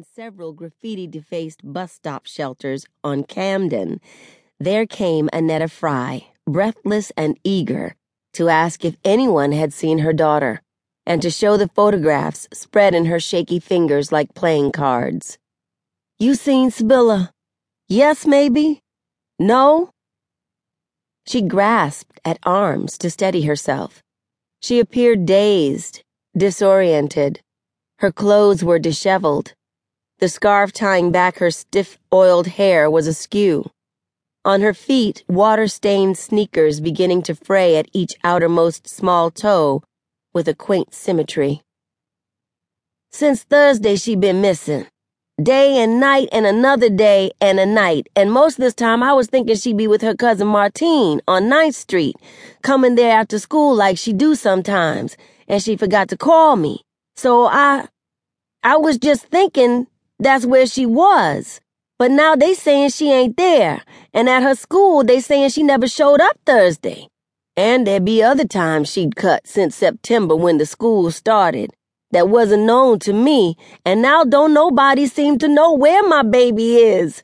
and several graffiti defaced bus stop shelters on Camden, there came Ednetta Frye, breathless and eager, to ask if anyone had seen her daughter, and to show the photographs spread in her shaky fingers like playing cards. You seen Sybilla? Yes, maybe? No? She grasped at arms to steady herself. She appeared dazed, disoriented. Her clothes were disheveled. The scarf tying back her stiff, oiled hair was askew. On her feet, water stained sneakers beginning to fray at each outermost small toe with a quaint symmetry. Since Thursday, she been missing. Day and night and another day and a night. And most of this time, I was thinking she'd be with her cousin Martine on Ninth Street, coming there after school like she do sometimes. And she forgot to call me. So I, I was just thinking that's where she was. But now they saying she ain't there. And at her school, they saying she never showed up Thursday. And there be other times she'd cut since September when the school started that wasn't known to me, and now don't nobody seem to know where my baby is.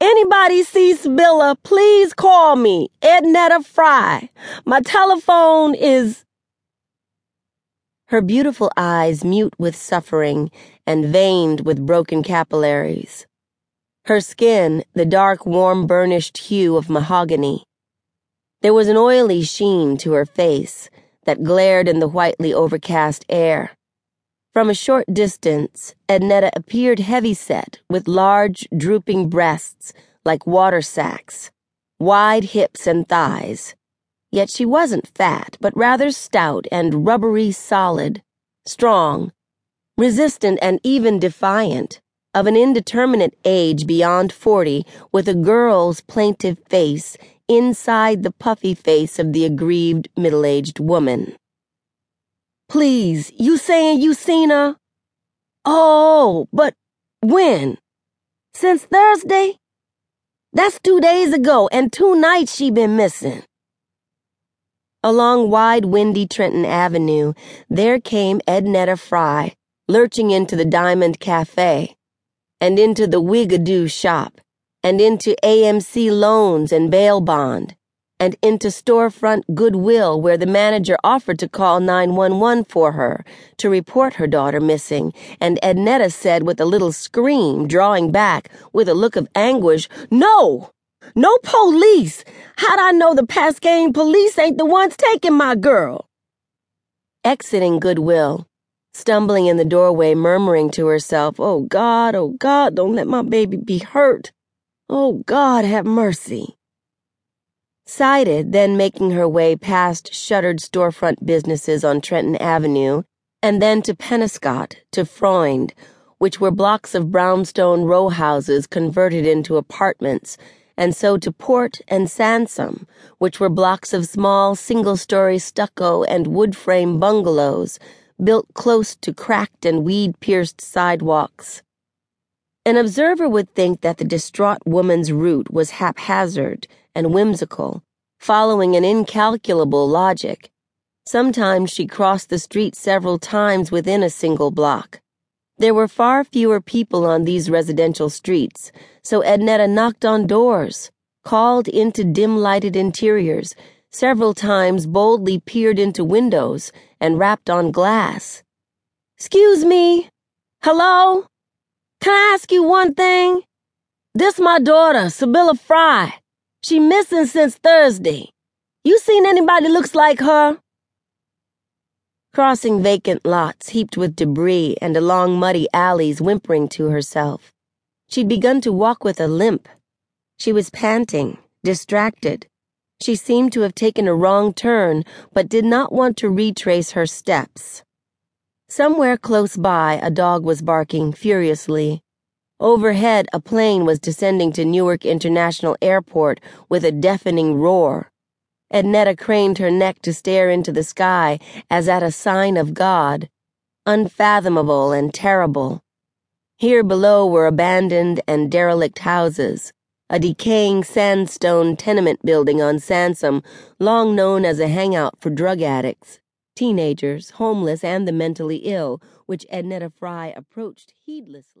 Anybody see Sybilla, please call me, Ednetta Frye. My telephone is her beautiful eyes mute with suffering and veined with broken capillaries. Her skin, the dark, warm, burnished hue of mahogany. There was an oily sheen to her face that glared in the whitely overcast air. From a short distance, Ednetta appeared heavy-set, with large, drooping breasts like water sacks, wide hips and thighs. Yet she wasn't fat, but rather stout and rubbery solid, strong, resistant and even defiant, of an indeterminate age beyond forty, with a girl's plaintive face inside the puffy face of the aggrieved middle aged woman. Please, you saying you seen her? Oh, but when? Since Thursday? That's two days ago, and two nights she been missing. Along wide, windy Trenton Avenue, there came Ednetta Frye, lurching into the Diamond Cafe, and into the Wigadoo shop, and into AMC Loans and Bail Bond, and into storefront Goodwill, where the manager offered to call 911 for her to report her daughter missing, and Ednetta said with a little scream, drawing back with a look of anguish, No! No police! How'd I know the Pascayne police ain't the ones taking my girl? Exiting Goodwill, stumbling in the doorway, murmuring to herself, Oh God, oh God, don't let my baby be hurt. Oh God, have mercy. Sighted, then making her way past shuttered storefront businesses on Trenton Avenue, and then to Penobscot, to Freund, which were blocks of brownstone row houses converted into apartments and so to Port and Sansom, which were blocks of small single story stucco and wood frame bungalows built close to cracked and weed pierced sidewalks. An observer would think that the distraught woman's route was haphazard and whimsical, following an incalculable logic. Sometimes she crossed the street several times within a single block. There were far fewer people on these residential streets, so Ednetta knocked on doors, called into dim lighted interiors, several times boldly peered into windows and rapped on glass. Excuse me? Hello? Can I ask you one thing? This my daughter, Sybilla Frye. She missing since Thursday. You seen anybody looks like her? crossing vacant lots heaped with debris and along muddy alleys, whimpering to herself. She'd begun to walk with a limp. She was panting, distracted. She seemed to have taken a wrong turn, but did not want to retrace her steps. Somewhere close by, a dog was barking furiously. Overhead, a plane was descending to Newark International Airport with a deafening roar. Ednetta craned her neck to stare into the sky as at a sign of God, unfathomable and terrible. Here below were abandoned and derelict houses, a decaying sandstone tenement building on Sansom, long known as a hangout for drug addicts, teenagers, homeless, and the mentally ill, which Ednetta Frye approached heedlessly.